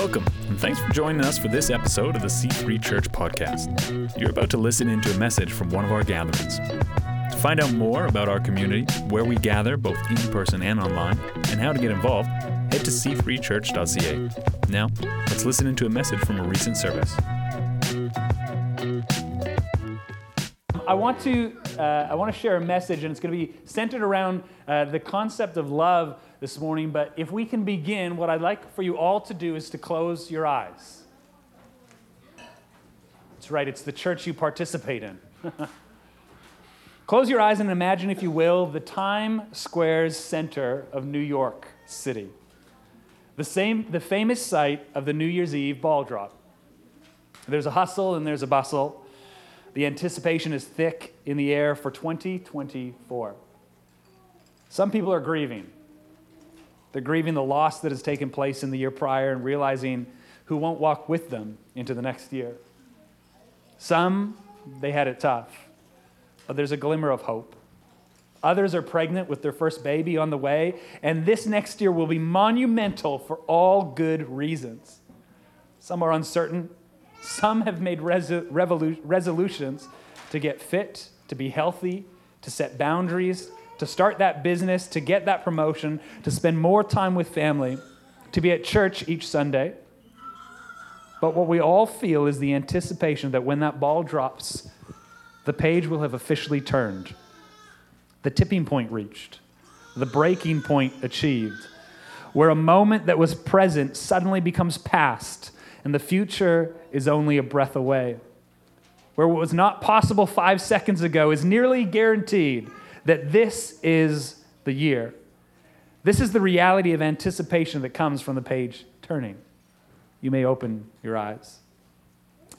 Welcome, and thanks for joining us for this episode of the C3 Church Podcast. You're about to listen into a message from one of our gatherings. To find out more about our community, where we gather both in person and online, and how to get involved, head to c3church.ca. Now, let's listen into a message from a recent service. I want to uh, I want to share a message, and it's going to be centered around uh, the concept of love this morning. But if we can begin, what I'd like for you all to do is to close your eyes. That's right. It's the church you participate in. close your eyes and imagine, if you will, the Times Square's center of New York City. The same, the famous site of the New Year's Eve ball drop. There's a hustle and there's a bustle. The anticipation is thick in the air for 2024. Some people are grieving. They're grieving the loss that has taken place in the year prior and realizing who won't walk with them into the next year. Some, they had it tough, but there's a glimmer of hope. Others are pregnant with their first baby on the way, and this next year will be monumental for all good reasons. Some are uncertain some have made resolutions to get fit, to be healthy, to set boundaries, to start that business, to get that promotion, to spend more time with family, to be at church each Sunday. But what we all feel is the anticipation that when that ball drops, the page will have officially turned, the tipping point reached, the breaking point achieved, where a moment that was present suddenly becomes past and the future is only a breath away. Where what was not possible five seconds ago is nearly guaranteed that this is the year. This is the reality of anticipation that comes from the page turning. You may open your eyes.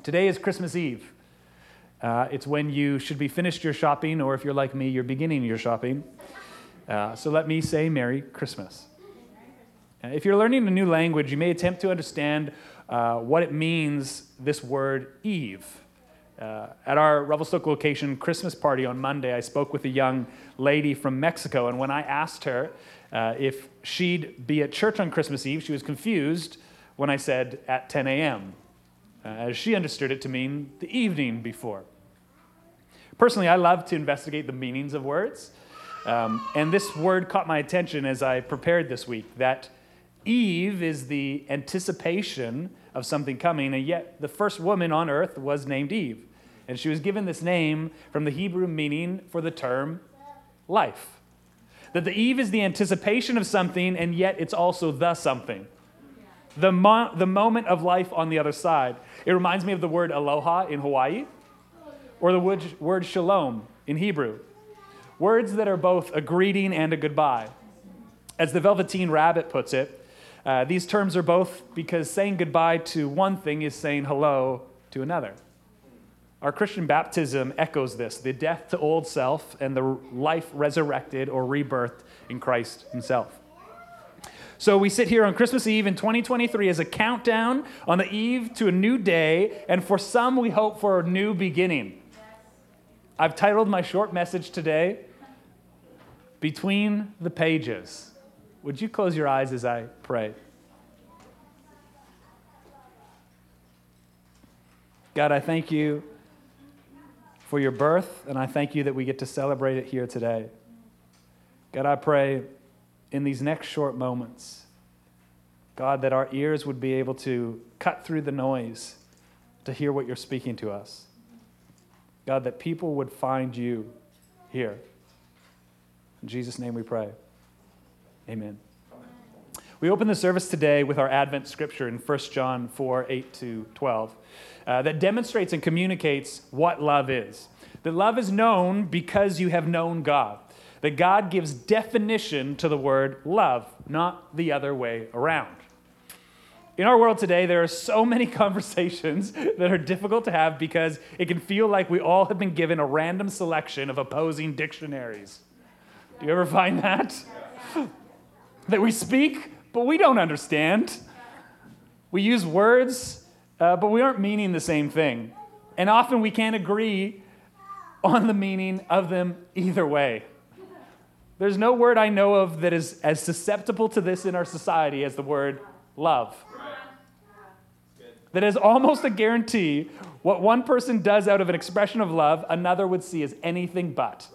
Today is Christmas Eve. Uh, it's when you should be finished your shopping, or if you're like me, you're beginning your shopping. Uh, so let me say Merry Christmas. Uh, if you're learning a new language, you may attempt to understand uh, what it means, this word Eve. Uh, at our Revelstoke location Christmas party on Monday, I spoke with a young lady from Mexico, and when I asked her uh, if she'd be at church on Christmas Eve, she was confused when I said at 10 a.m., uh, as she understood it to mean the evening before. Personally, I love to investigate the meanings of words, um, and this word caught my attention as I prepared this week that Eve is the anticipation of something coming, and yet the first woman on earth was named Eve. And she was given this name from the Hebrew meaning for the term life. That the Eve is the anticipation of something, and yet it's also the something. The, mo- the moment of life on the other side. It reminds me of the word aloha in Hawaii, or the word, word shalom in Hebrew. Words that are both a greeting and a goodbye. As the Velveteen Rabbit puts it, uh, these terms are both because saying goodbye to one thing is saying hello to another. Our Christian baptism echoes this the death to old self and the life resurrected or rebirthed in Christ Himself. So we sit here on Christmas Eve in 2023 as a countdown on the eve to a new day, and for some, we hope for a new beginning. I've titled my short message today, Between the Pages. Would you close your eyes as I pray? God, I thank you for your birth, and I thank you that we get to celebrate it here today. God, I pray in these next short moments, God, that our ears would be able to cut through the noise to hear what you're speaking to us. God, that people would find you here. In Jesus' name we pray. Amen. We open the service today with our Advent scripture in 1 John 4 8 to 12 uh, that demonstrates and communicates what love is. That love is known because you have known God. That God gives definition to the word love, not the other way around. In our world today, there are so many conversations that are difficult to have because it can feel like we all have been given a random selection of opposing dictionaries. Do you ever find that? That we speak, but we don't understand. We use words, uh, but we aren't meaning the same thing. And often we can't agree on the meaning of them either way. There's no word I know of that is as susceptible to this in our society as the word love. that is almost a guarantee what one person does out of an expression of love, another would see as anything but.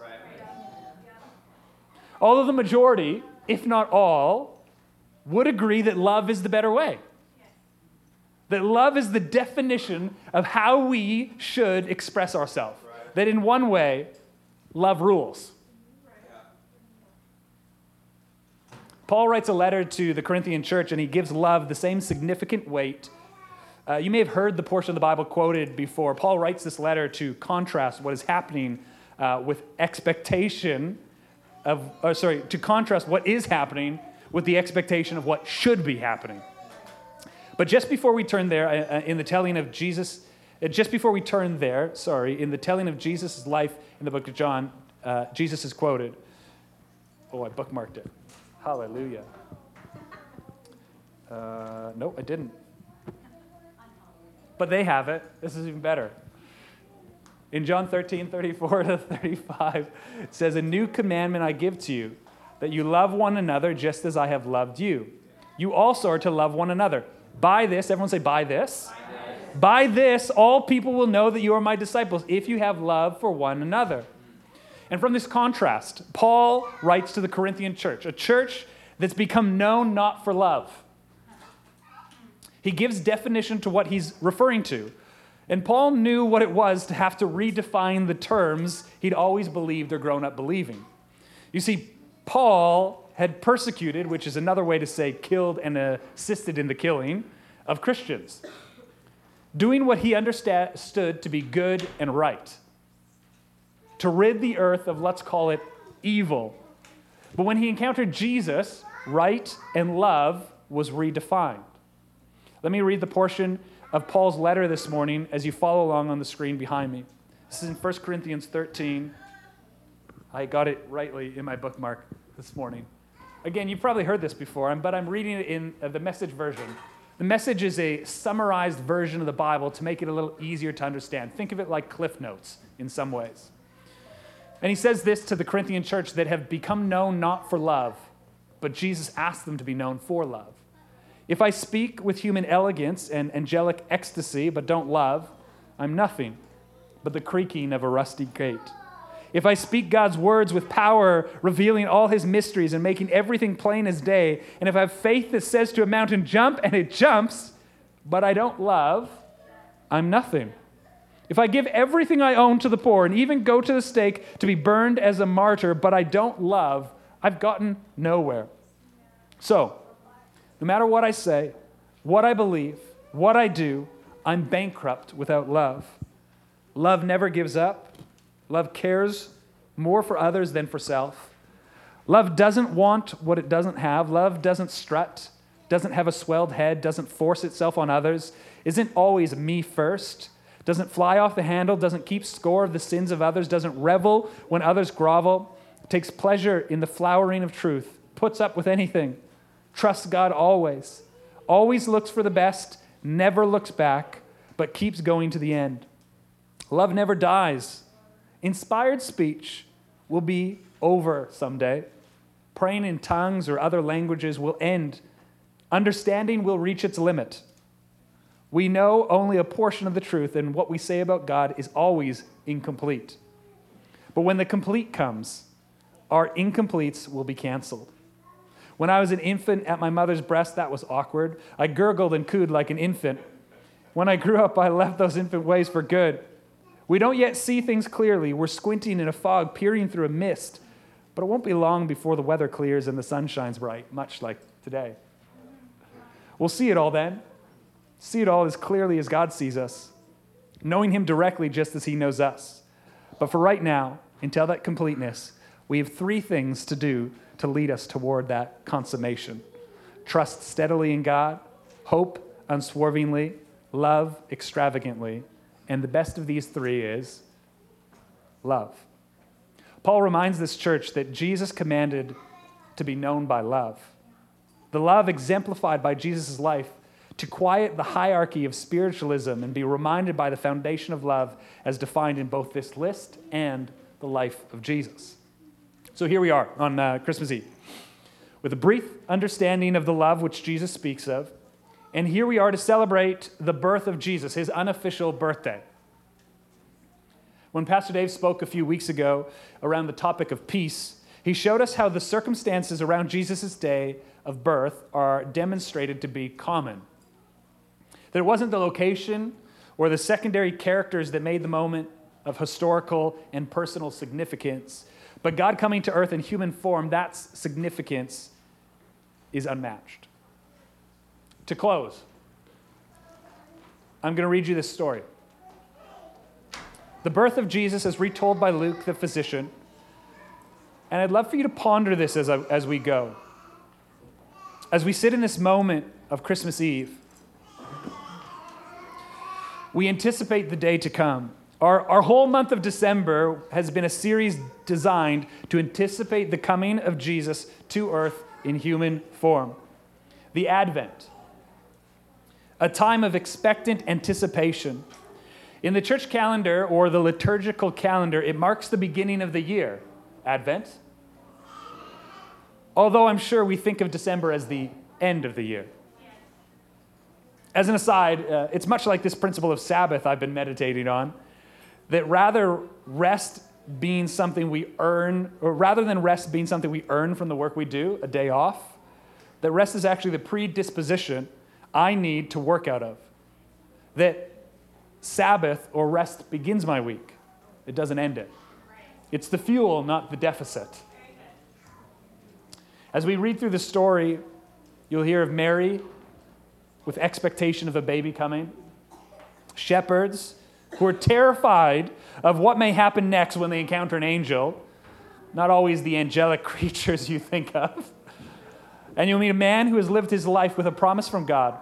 Although the majority, if not all, would agree that love is the better way. That love is the definition of how we should express ourselves. Right. That in one way, love rules. Paul writes a letter to the Corinthian church and he gives love the same significant weight. Uh, you may have heard the portion of the Bible quoted before. Paul writes this letter to contrast what is happening uh, with expectation of, or sorry, to contrast what is happening with the expectation of what should be happening. But just before we turn there, uh, uh in the telling of Jesus, uh, just before we turn there, sorry, in the telling of Jesus' life in the book of John, uh, Jesus is quoted. Oh, I bookmarked it. Hallelujah. Uh, nope, I didn't. But they have it. This is even better. In John 13, 34 to 35, it says, A new commandment I give to you, that you love one another just as I have loved you. You also are to love one another. By this, everyone say, by this. By this, by this all people will know that you are my disciples, if you have love for one another. And from this contrast, Paul writes to the Corinthian church, a church that's become known not for love. He gives definition to what he's referring to. And Paul knew what it was to have to redefine the terms he'd always believed or grown up believing. You see, Paul had persecuted, which is another way to say killed and assisted in the killing of Christians, doing what he understood to be good and right to rid the earth of, let's call it, evil. But when he encountered Jesus, right and love was redefined. Let me read the portion of Paul's letter this morning as you follow along on the screen behind me. This is in 1 Corinthians 13. I got it rightly in my bookmark this morning. Again, you've probably heard this before, but I'm reading it in uh, the message version. The message is a summarized version of the Bible to make it a little easier to understand. Think of it like Cliff Notes in some ways. And he says this to the Corinthian church that have become known not for love, but Jesus asked them to be known for love. If I speak with human elegance and angelic ecstasy, but don't love, I'm nothing but the creaking of a rusty gate. If I speak God's words with power, revealing all his mysteries and making everything plain as day, and if I have faith that says to a mountain, jump, and it jumps, but I don't love, I'm nothing. If I give everything I own to the poor and even go to the stake to be burned as a martyr, but I don't love, I've gotten nowhere. So, no matter what I say, what I believe, what I do, I'm bankrupt without love. Love never gives up. Love cares more for others than for self. Love doesn't want what it doesn't have. Love doesn't strut, doesn't have a swelled head, doesn't force itself on others, isn't always me first doesn't fly off the handle, doesn't keep score of the sins of others, doesn't revel when others grovel, takes pleasure in the flowering of truth, puts up with anything, trusts God always, always looks for the best, never looks back, but keeps going to the end. Love never dies. Inspired speech will be over someday. Praying in tongues or other languages will end. Understanding will reach its limit. We know only a portion of the truth, and what we say about God is always incomplete. But when the complete comes, our incompletes will be canceled. When I was an infant at my mother's breast, that was awkward. I gurgled and cooed like an infant. When I grew up, I left those infant ways for good. We don't yet see things clearly. We're squinting in a fog, peering through a mist. But it won't be long before the weather clears and the sun shines bright, much like today. We'll see it all then see it all as clearly as God sees us, knowing Him directly just as He knows us. But for right now, until that completeness, we have three things to do to lead us toward that consummation trust steadily in God, hope unswervingly, love extravagantly. And the best of these three is love. Paul reminds this church that Jesus commanded to be known by love. The love exemplified by Jesus' life to quiet the hierarchy of spiritualism and be reminded by the foundation of love as defined in both this list and the life of Jesus. So here we are on uh, Christmas Eve with a brief understanding of the love which Jesus speaks of And here we are to celebrate the birth of Jesus, his unofficial birthday. When Pastor Dave spoke a few weeks ago around the topic of peace, he showed us how the circumstances around Jesus' day of birth are demonstrated to be common. That it wasn't the location or the secondary characters that made the moment of historical and personal significance, but God coming to earth in human form, that significance is unmatched. To close, I'm going to read you this story. The birth of Jesus is retold by Luke, the physician. And I'd love for you to ponder this as, as we go. As we sit in this moment of Christmas Eve, we anticipate the day to come. Our, our whole month of December has been a series designed to anticipate the coming of Jesus to earth in human form. The Advent, a time of expectant anticipation. In the church calendar or the liturgical calendar, it marks the beginning of the year, Advent. Although I'm sure we think of December as the end of the year. As an aside, uh, it's much like this principle of Sabbath I've been meditating on, that rather rest being something we earn, or rather than rest being something we earn from the work we do, a day off, that rest is actually the predisposition I need to work out of. That Sabbath or rest begins my week, it doesn't end it. It's the fuel, not the deficit. As we read through the story, you'll hear of Mary with expectation of a baby coming, shepherds who are terrified of what may happen next when they encounter an angel, not always the angelic creatures you think of. And you'll meet a man who has lived his life with a promise from God,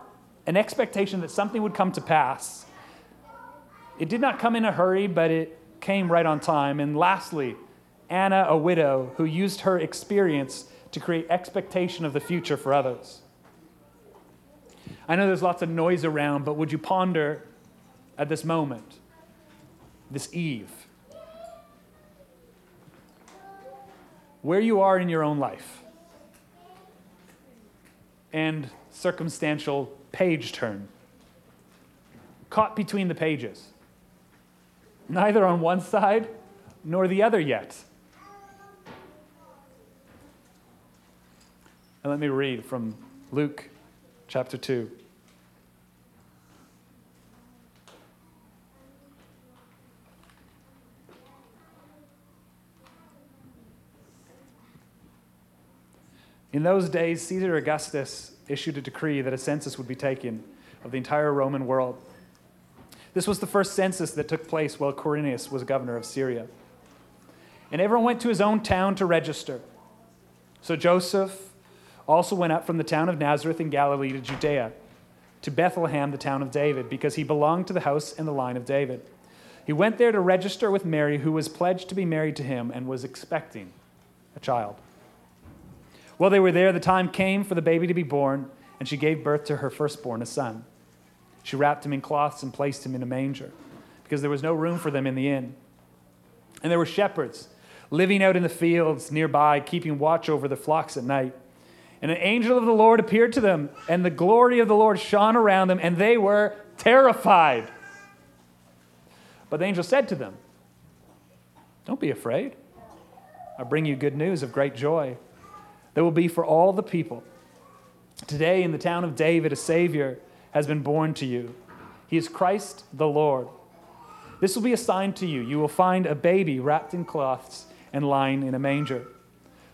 an expectation that something would come to pass. It did not come in a hurry, but it came right on time. And lastly, Anna, a widow who used her experience to create expectation of the future for others. I know there's lots of noise around, but would you ponder at this moment, this eve, where you are in your own life? and circumstantial page turn. Caught between the pages, neither on one side nor the other yet. And let me read from Luke chapter 2. In those days, Caesar Augustus issued a decree that a census would be taken of the entire Roman world. This was the first census that took place while Quirinius was governor of Syria. And everyone went to his own town to register. So Joseph also went up from the town of Nazareth in Galilee to Judea, to Bethlehem, the town of David, because he belonged to the house and the line of David. He went there to register with Mary, who was pledged to be married to him and was expecting a child. While they were there, the time came for the baby to be born, and she gave birth to her firstborn, a son. She wrapped him in cloths and placed him in a manger, because there was no room for them in the inn. And there were shepherds living out in the fields nearby, keeping watch over the flocks at night. And an angel of the Lord appeared to them, and the glory of the Lord shone around them, and they were terrified. But the angel said to them, Don't be afraid. I bring you good news of great joy that will be for all the people. Today, in the town of David, a Savior has been born to you. He is Christ the Lord. This will be a sign to you. You will find a baby wrapped in cloths and lying in a manger.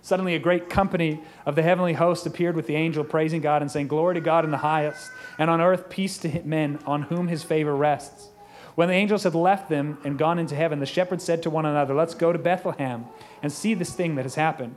Suddenly, a great company of the heavenly host appeared with the angel, praising God and saying, Glory to God in the highest, and on earth peace to men on whom his favor rests. When the angels had left them and gone into heaven, the shepherds said to one another, Let's go to Bethlehem and see this thing that has happened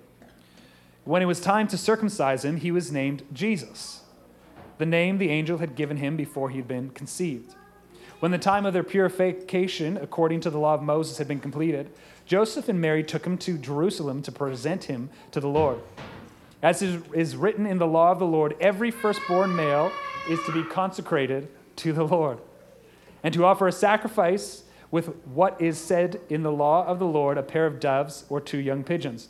when it was time to circumcise him, he was named Jesus, the name the angel had given him before he had been conceived. When the time of their purification, according to the law of Moses, had been completed, Joseph and Mary took him to Jerusalem to present him to the Lord. As is written in the law of the Lord, every firstborn male is to be consecrated to the Lord, and to offer a sacrifice with what is said in the law of the Lord a pair of doves or two young pigeons.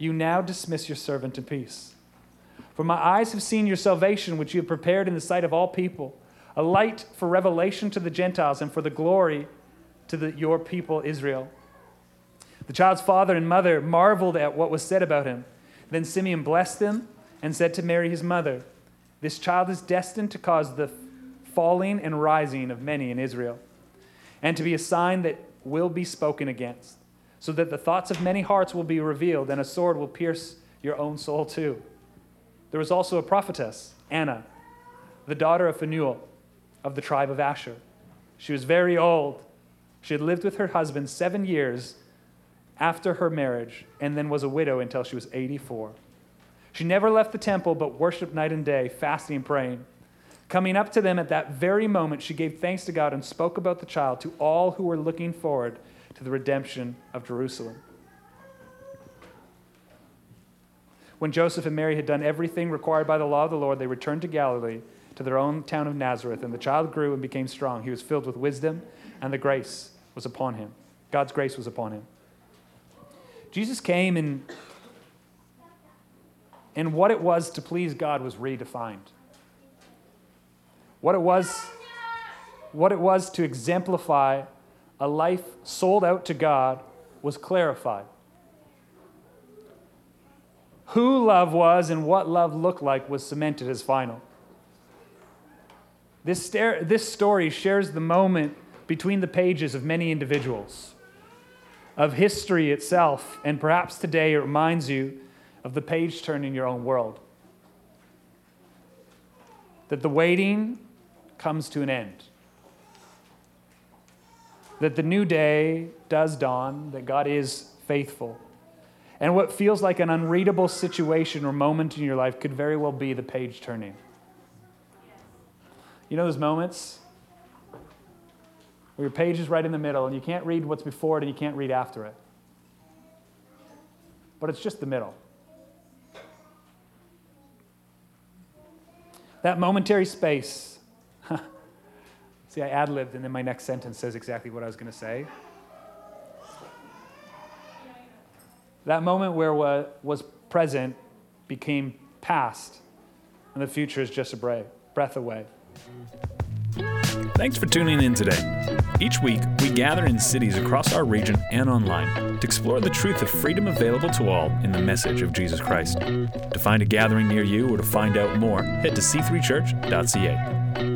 you now dismiss your servant in peace. For my eyes have seen your salvation, which you have prepared in the sight of all people, a light for revelation to the Gentiles and for the glory to the, your people Israel. The child's father and mother marveled at what was said about him. Then Simeon blessed them and said to Mary, his mother, This child is destined to cause the falling and rising of many in Israel, and to be a sign that will be spoken against, so that the thoughts of many hearts will be revealed, and a sword will pierce your own soul too. There was also a prophetess, Anna, the daughter of Phanuel of the tribe of Asher. She was very old. She had lived with her husband seven years after her marriage, and then was a widow until she was 84. She never left the temple, but worshiped night and day, fasting and praying. Coming up to them at that very moment, she gave thanks to God and spoke about the child to all who were looking forward to the redemption of Jerusalem. When Joseph and Mary had done everything required by the law of the Lord, they returned to Galilee, to their own town of Nazareth. And the child grew and became strong. He was filled with wisdom, and the grace was upon him. God's grace was upon him. Jesus came and and what it was to please God was redefined. What it was, what it was to exemplify a life sold out to God was clarified. Who love was and what love looked like was cemented as final. This, star- this story shares the moment between the pages of many individuals, of history itself, and perhaps today it reminds you of the page turn in your own world. That the waiting comes to an end. That the new day does dawn, that God is faithful. And what feels like an unreadable situation or moment in your life could very well be the page turning. You know those moments where your page is right in the middle and you can't read what's before it and you can't read after it? But it's just the middle. That momentary space. See, I ad libbed, and then my next sentence says exactly what I was going to say. That moment where what was present became past, and the future is just a breath away. Thanks for tuning in today. Each week, we gather in cities across our region and online to explore the truth of freedom available to all in the message of Jesus Christ. To find a gathering near you or to find out more, head to c3church.ca.